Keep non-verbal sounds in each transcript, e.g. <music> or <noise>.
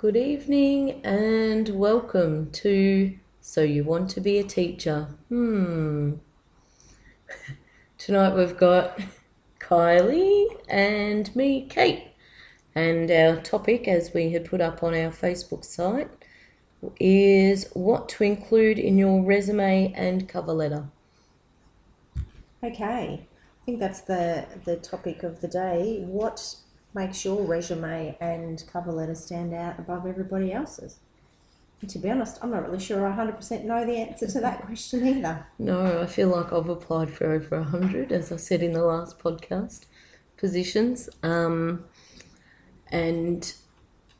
Good evening and welcome to So You Want to Be a Teacher. Hmm. <laughs> Tonight we've got Kylie and me, Kate. And our topic, as we had put up on our Facebook site, is what to include in your resume and cover letter. Okay, I think that's the the topic of the day. What makes your resume and cover letter stand out above everybody else's? And to be honest, I'm not really sure I 100% know the answer to that question either. No, I feel like I've applied for over a hundred, as I said in the last podcast, positions. Um, and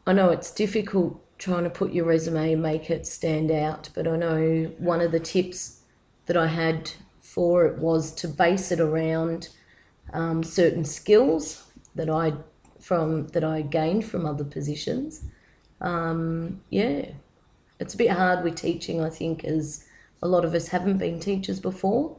I know it's difficult trying to put your resume and make it stand out, but I know one of the tips that I had for it was to base it around um, certain skills that I from that I gained from other positions. Um, yeah, it's a bit hard with teaching, I think, as a lot of us haven't been teachers before.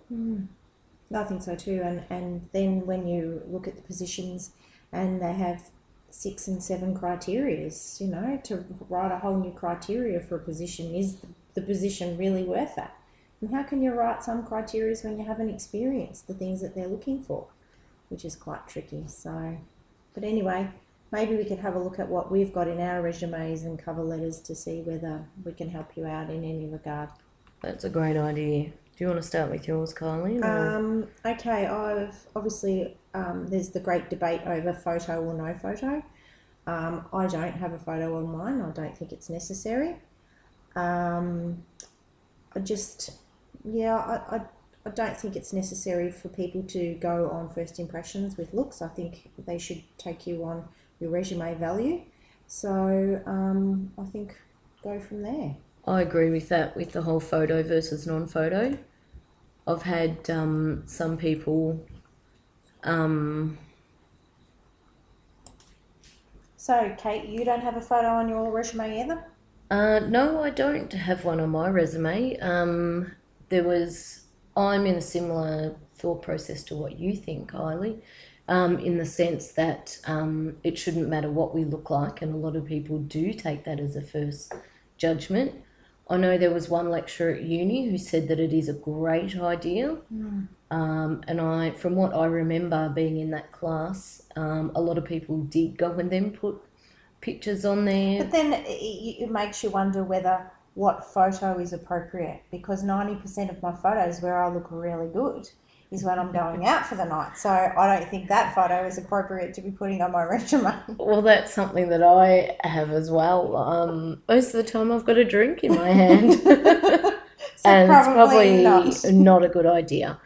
I think so too. And and then when you look at the positions, and they have six and seven criterias, you know, to write a whole new criteria for a position is the, the position really worth that? And how can you write some criterias when you haven't experienced the things that they're looking for, which is quite tricky. So, but anyway, maybe we could have a look at what we've got in our resumes and cover letters to see whether we can help you out in any regard. That's a great idea. Do you want to start with yours, or- Um, okay, I've obviously um, there's the great debate over photo or no photo. Um, I don't have a photo on mine. I don't think it's necessary. Um, I just, yeah, I, I, I don't think it's necessary for people to go on first impressions with looks. I think they should take you on your resume value. So um, I think go from there. I agree with that, with the whole photo versus non photo. I've had um, some people. Um, So, Kate, you don't have a photo on your resume either? uh, no, I don't have one on my resume. Um, there was. I'm in a similar thought process to what you think, Kylie, um, in the sense that um, it shouldn't matter what we look like, and a lot of people do take that as a first judgment. I know there was one lecturer at uni who said that it is a great idea. Um, and I, from what I remember being in that class, um, a lot of people did go and then put pictures on there. But then it it makes you wonder whether what photo is appropriate because 90% of my photos where I look really good is when I'm going out for the night. So I don't think that photo is appropriate to be putting on my <laughs> resume. Well, that's something that I have as well. Um, most of the time, I've got a drink in my hand, <laughs> So <laughs> and it's probably not. not a good idea.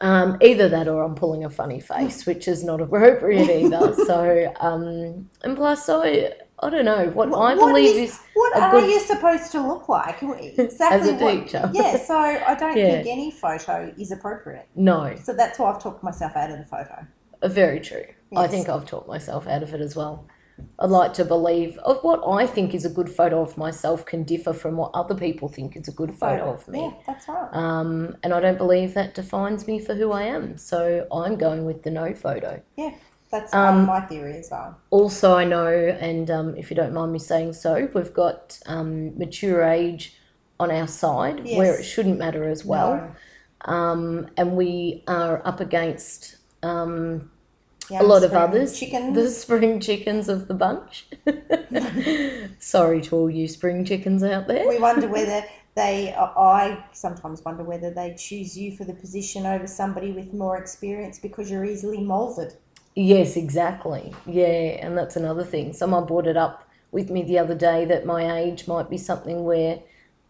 Um, either that or I'm pulling a funny face, which is not appropriate either. So, um, and plus, I I don't know what I believe is- is What are good- you supposed to look like? Exactly <laughs> As a what- teacher. <laughs> Yeah, so I don't Yeah. think any photo is appropriate. no, So that's why I've talked myself out of the photo. Uh, Very true. I think I've talked myself out of it as well. I'd like to believe of what I think is a good photo of myself can differ from what other people think is a good photo of me. Yeah, that's right. Um, and I don't believe that defines me for who I am. So I'm going with the no photo. yeah, that's um, my theory as well. Also, I know, and um, if you don't mind me saying so, we've got um, mature age on our side where it shouldn't matter as well. No. Um, and we are up against um, a lot of others. Chickens. The spring chickens of the bunch. <laughs> Sorry to all you spring chickens out there. we wonder whether they i sometimes wonder whether they choose you for the position over somebody with more experience because you're easily molded Yes, exactly. Yeah, and that's another thing. Someone brought it up with me the other day that my age might be something where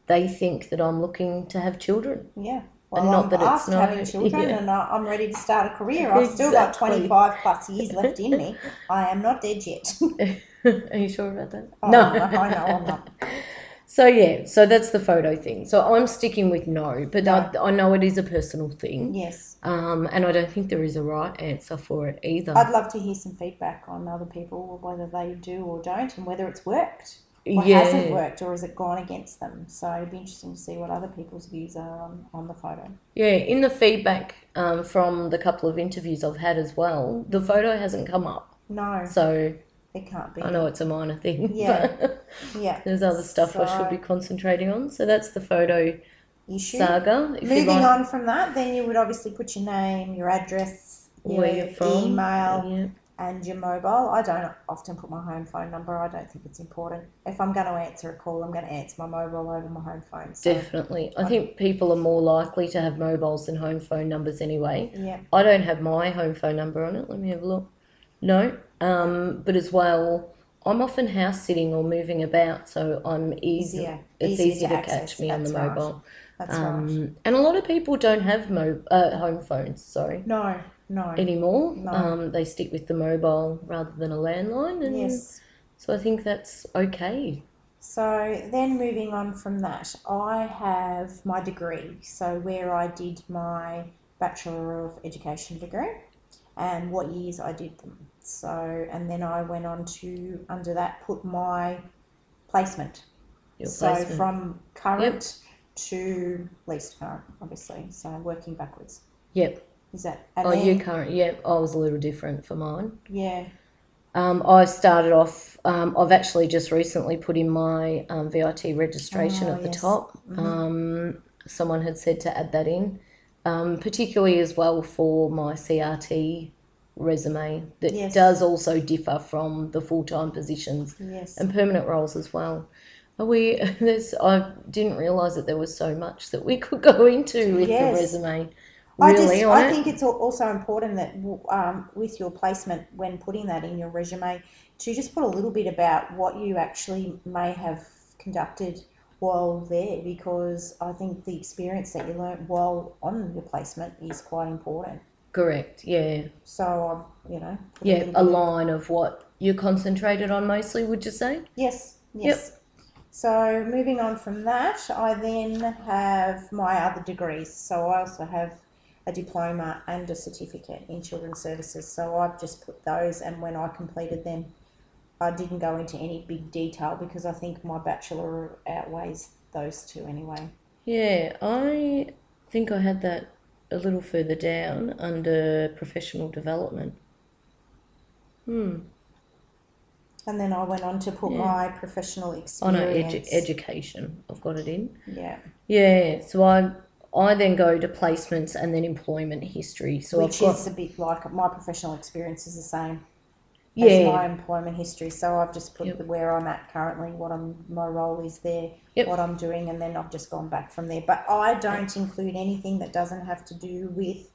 they think that I'm looking to have children. yeah well And not i'm that it's not- having children yeah. and i'm ready to start a career i've still got 25 plus years left in me <laughs> i am not dead yet <laughs> Are you sure about that? Oh, no. I know I'm not. <laughs> So yeah, so that's the photo thing. So I'm sticking with no, but No. I, I know it is a personal thing, yes um, and I don't think there is a right answer for it either. i'd love to hear some feedback on other people whether they do or don't and whether it's worked or yeah, hasn't worked or has it gone against them so it'd be interesting to see what other people's views are on, on the photo yeah. In the feedback um, from the couple of interviews I've had as well, the photo hasn't come up. no So it can't be. I know it's a minor thing. <laughs> Yeah. but Yeah, there's other stuff I should be concentrating on. So that's the photo you should. saga. Moving like, on from that, then you would obviously put your name, your address, your where you're from, email, Yeah. and your mobile. I don't often put my home phone number. I don't think it's important. If I'm going to answer a call, I'm going to answer my mobile over my home phone. So, Definitely. I think people are more likely to have mobiles than home phone numbers anyway. yeah, I don't have my home phone number on it. Let me have a look. No. Um, but as well, I'm often house sitting or moving about, so I'm easy. Easier. It's Easier easy to catch me on the right. mobile. that's right. Um, and a lot of people don't have mo- uh, home phones. Sorry. No, no. Anymore, No. um, they stick with the mobile rather than a landline, and Yes. so I think that's okay. So then moving on from that, I have my degree. So where I did my Bachelor of Education degree and what years I did them. So and then I went on to under that put my placement. Your so placement. from current to least current, obviously. So I'm working backwards. Yep. Is that Oh, then, you current. Yep. I was a little different for mine. yeah. Um, I started off. Um, I've actually just recently put in my um, VIT registration Oh, at the yes. top. Um, someone had said to add that in, um, particularly as well for my CRT resume that Yes. does also differ from the full time positions Yes. and permanent roles as well. Are we? <laughs> There's. I didn't realise that there was so much that we could go into with Yes. the resume. I just I it. think it's also important that um, with your placement when putting that in your resume to just put a little bit about what you actually may have conducted while there because I think the experience that you learnt while on your placement is quite important. Correct. Yeah. So um, you know, Yeah. A line of what you concentrated on mostly. Would you say? Yes, yes. So moving on from that, I then have my other degrees. So I also have a diploma and a certificate in children's services. So I've just put those, and when I completed them, I didn't go into any big detail because I think my bachelor outweighs those two anyway. Yeah, I think I had that a little further down under professional development. Hmm. And then I went on to put Yeah. my professional Oh experience. no, edu- education. I've got it in. yeah, Yeah. So I I then go to placements and then employment history. So which I've got is a bit like my professional experience is the same. As yeah my employment history. So I've just put Yep. the, where I'm at currently, what I'm, my role is there, Yep. what I'm doing, and then I've just gone back from there. But I don't include anything that doesn't have to do with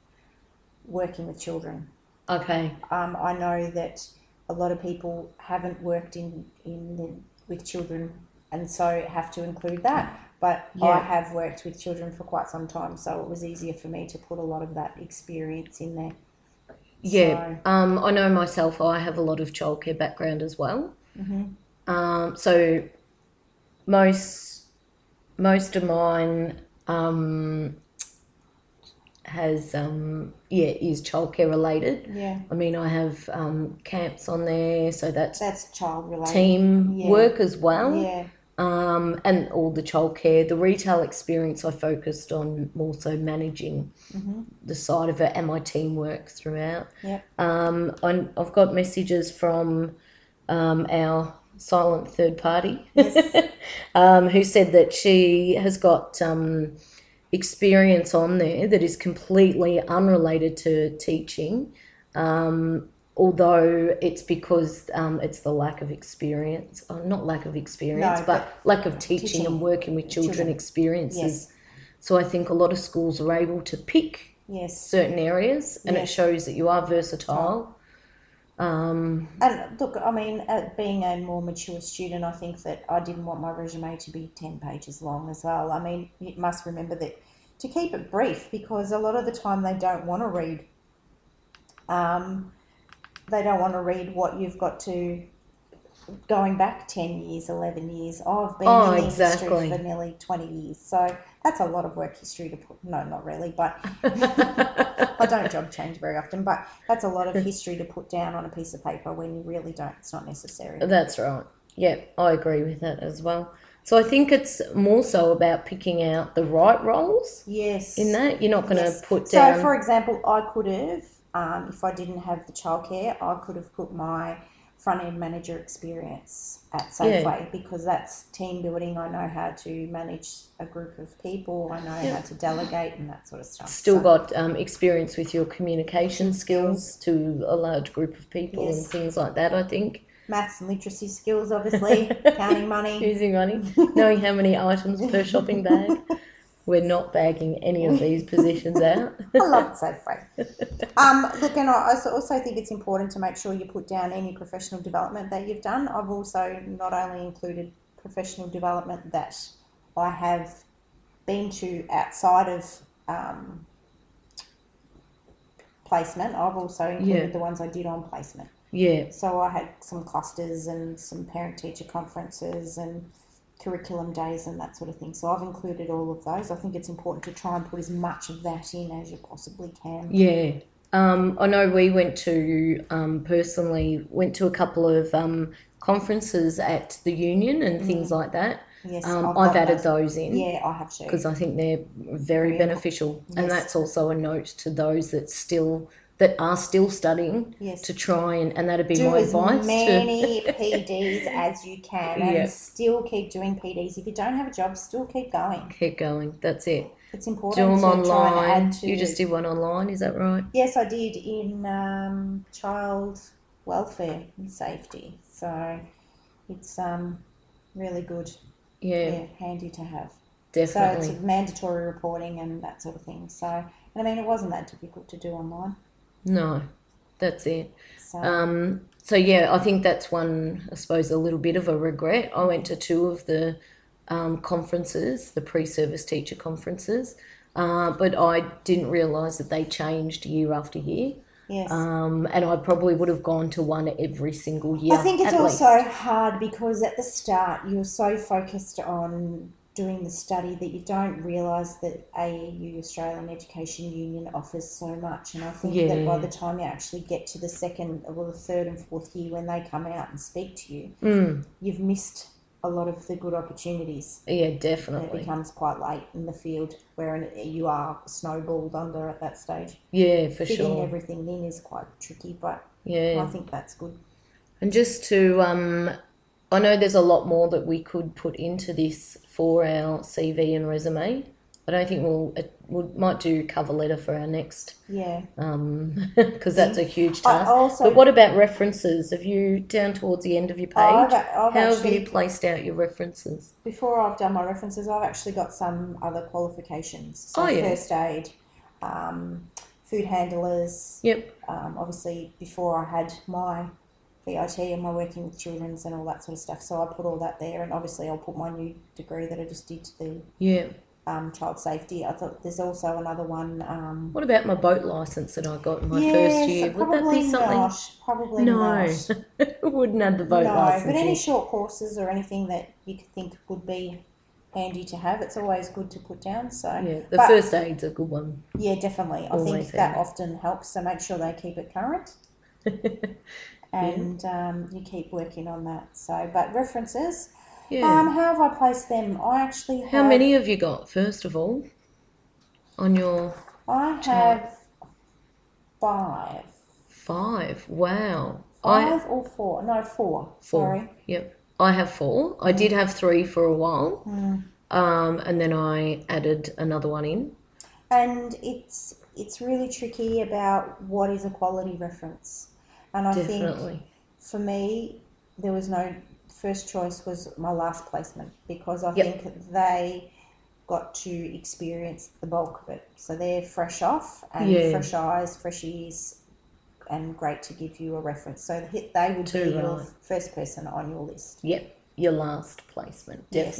working with children. okay. Um, I know that a lot of people haven't worked in, in the, with children and so have to include that. But I have worked with children for quite some time, so it was easier for me to put a lot of that experience in there. Yeah. Um, I know myself. I have a lot of childcare background as well. hmm Um, so most most of mine um, has um, yeah is childcare related. Yeah, I mean, I have um, camps on there, so that's that's child related. team Yeah. work as well. Yeah. Um, and all the childcare, the retail experience, I focused on more so managing Mhm. the side of it and my teamwork throughout. Yep. Um, I, I've got messages from um, our silent third party Yes. <laughs> um, who said that she has got um, experience on there that is completely unrelated to teaching. Um, although it's because um, it's the lack of experience, oh, not lack of experience, No, but, lack of teaching, teaching and working with children, children. experiences. Yes. So I think a lot of schools are able to pick Yes. certain areas, and it shows that you are versatile. Um, And look, I mean, uh, being a more mature student, I think that I didn't want my resume to be 10 pages long as well. I mean, you must remember that to keep it brief because a lot of the time they don't want to read. Um, they don't want to read what you've got to going back 10 years, 11 years. I've been Oh, in the exactly. industry for nearly 20 years. So that's a lot of work history to put. No, not really, but <laughs> I don't job change very often, but that's a lot of history to put down on a piece of paper when you really don't. It's not necessary. That's right. Yeah, I agree with that as well. So I think it's more so about picking out the right roles Yes. in that. You're not going to Yes. put So, for example, I could have, um, if I didn't have the childcare, I could have put my front end manager experience at Yeah. Safeway because that's team building. I know how to manage a group of people. I know Yeah. how to delegate and that sort of stuff. Still So- got um, experience with your communication skills to a large group of people and things like that, I think. maths and literacy skills, obviously, <laughs> counting money. Using money, knowing how many items per shopping bag. <laughs> We're not bagging any of these positions <laughs> out. I love Safeway. Um, look, and I also- also think it's important to make sure you put down any professional development that you've done. I've also not only included professional development that I have been to outside of um, placement, I've also included Yeah. the ones I did on placement. Yeah, So I had some clusters and some parent teacher conferences and curriculum days and that sort of thing. So I've included all of those. I think it's important to try and put as much of that in as you possibly can. yeah. Um, I know we went to um, personally went to a couple of um, conferences at the union and things like that. Yes, Um, I've I've added those. those in. Yeah, I have to. because I think they're very Very beneficial, and that's also a note to those that still that are still studying Yes. to try and and that'd be do my as advice to many <laughs> PDs as you can and Yeah. still keep doing PDs. If you don't have a job, still keep going. keep going. That's it. It's Do important them to try and online. add to. You just did one online, is that right? Yes, I did in um, child welfare and safety. So it's um, really good. Yeah, Yeah, handy to have. definitely. So it's mandatory reporting and that sort of thing. So, and I mean, it wasn't that difficult to do online. No, that's it. So, Um, so yeah, I think that's one. I suppose a little bit of a regret. I went to two of the um, conferences, the pre-service teacher conferences, uh, but I didn't realise that they changed year after year. yes. Um, and I probably would have gone to one every single year. I think it's also least. hard because at the start you're so focused on doing the study that you don't realise that AEU, Australian Education Union, offers so much. And I think that by the time you actually get to the second or the third and fourth year when they come out and speak to you, Mm, you've missed a lot of the good opportunities. yeah, And it becomes quite late in the field where you are snowballed under at that stage. Yeah, for Fitting sure. everything in is quite tricky, but yeah, I think that's good. and just to, um, I know there's a lot more that we could put into this for our CV and resume. I don't think we'll it, we might do cover letter for our next, Yeah. um, <laughs> because that's a huge task. also But what about references? Have you down towards the end of your page? I've, I've How have you placed out your references? before I've done my references, I've actually got some other qualifications. So Oh, yeah. first aid, um, food handlers. Yep. Um, obviously, before I had my VIT and my working with children's and all that sort of stuff. So I put all that there, and obviously I'll put my new degree that I just did to the Yeah. um, child safety. I thought there's also another one. Um, What about my boat license that I got in my first year? Would that be something? not. Probably No, not. <laughs> wouldn't have the boat no, license. but any short courses or anything that you could think would be handy to have, it's always good to put down. So yeah, the but- first aid's a good one. yeah, definitely. I Always think that often helps. So make sure they keep it current, <laughs> and um, you keep working on that. So, but references. Yeah. Um, how have I placed them? I actually have. How many have you got? First of all, on your I have five. five. Wow. I Five or four? No, four. four. Sorry. Yep. I have four. I did have three for a while, Mm. um, and then I added another one in. And it's it's really tricky about what is a quality reference and i think for me there was no first choice was my last placement because i Yep. think they got to experience the bulk of it so they're fresh off and Yeah. fresh eyes fresh ears and great to give you a reference so they would Too be your first person on your list Yep. Your last placement. Yes.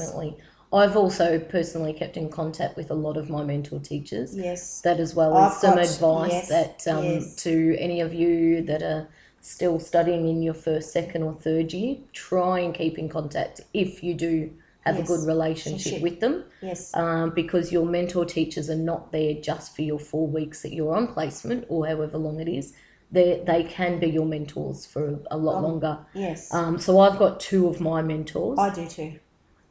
I've also personally kept in contact with a lot of my mentor teachers. yes that as well as I've some got- advice yes, that um, yes. to any of you that are still studying in your first, second, or third year, try and keep in contact if you do have Yes, a good relationship relationship. with them, yes um, because your mentor teachers are not there just for your four weeks that you're on placement or however long it is. They they can be your mentors for a lot Um, longer. yes Um, so I've got two of my mentors. i do too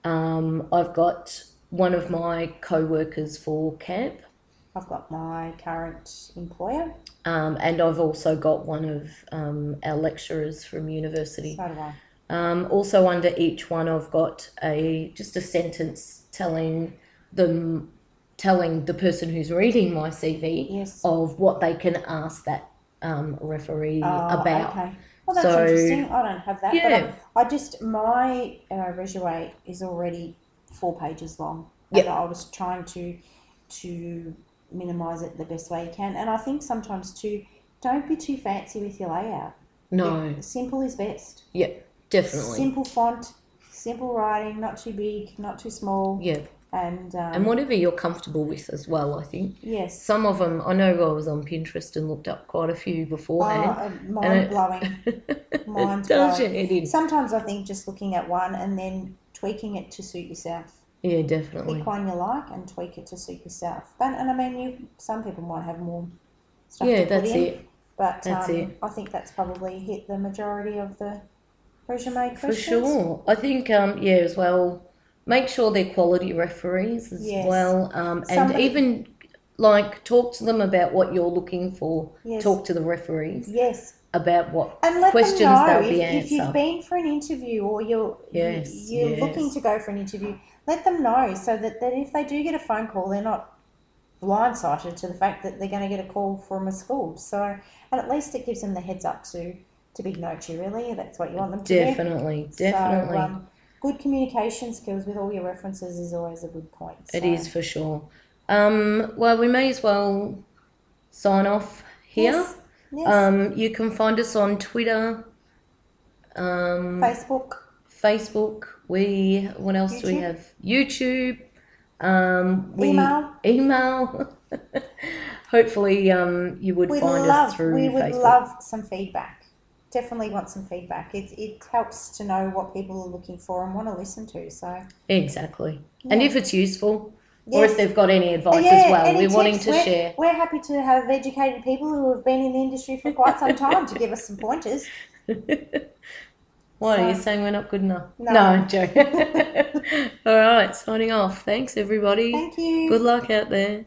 Um, I've got one of my co-workers for camp, I've got my current employer. Um, and I've also got one of um, our lecturers from university. So do I. Um, also under each one, I've got a just a sentence telling them, telling the person who's reading my CV Yes. of what they can ask that um, referee Oh, about. Okay. Well, that's So- interesting. I don't have that. Yeah. But I, I just, my uh, resume is already four pages long. Yep. And I was trying to, to minimise it the best way you can. And I think sometimes too, don't be too fancy with your layout. No, Simple is best. Yeah, definitely. Simple font, simple writing, not too big, not too small. yeah, And, um, and whatever you're comfortable with as well. I think yes. some of them. I know I was on Pinterest and looked up quite a few Oh, <laughs> beforehand. uh, mind blowing. <laughs> mind blowing. Sometimes I think just looking at one and then tweaking it to suit yourself. Yeah, definitely. Pick one you like and tweak it to suit yourself. But and I mean, you some people might have more stuff Yeah, that's in, it. but That's um, it. I think that's probably hit the majority of the resume For sure. I think, um, yeah, as well, make sure they're quality referees as Yes. well. Um, and Somebody- even like talk to them about what you're looking for. Yes. Talk to the referees Yes, about what. and let Questions them know they'll if, be if you've been for an interview or you're Yes, you, you're yes. looking to go for an interview. Let them know so that, that if they do get a phone call, they're not blindsided to the fact that they're going to get a call from a school. So, and at least it gives them the heads up to to be nosy. Really, that's what you want them to do. Definitely, definitely. So, um, good communication skills with all your references is always a good point. It So, is for sure. Um, well, we may as well sign off here. Yes, yes. Um, you can find us on Twitter, um, Facebook. Facebook. We what else do we have? YouTube. Um, we, Email. Email. <laughs> Hopefully, um, you would We'd find love, us through we would Facebook. love some feedback. Definitely want some feedback. It, it helps to know what people are looking for and want to listen to. So, exactly. And if it's useful, or if they've got any advice Yeah, as well, we're wanting to we're, share. We're happy to have educated people who have been in the industry for quite some time to give us some pointers. <laughs> What are you saying? We're not good enough? No. no joke. <laughs> All right, signing off. Thanks, everybody. Thank you. Good luck out there.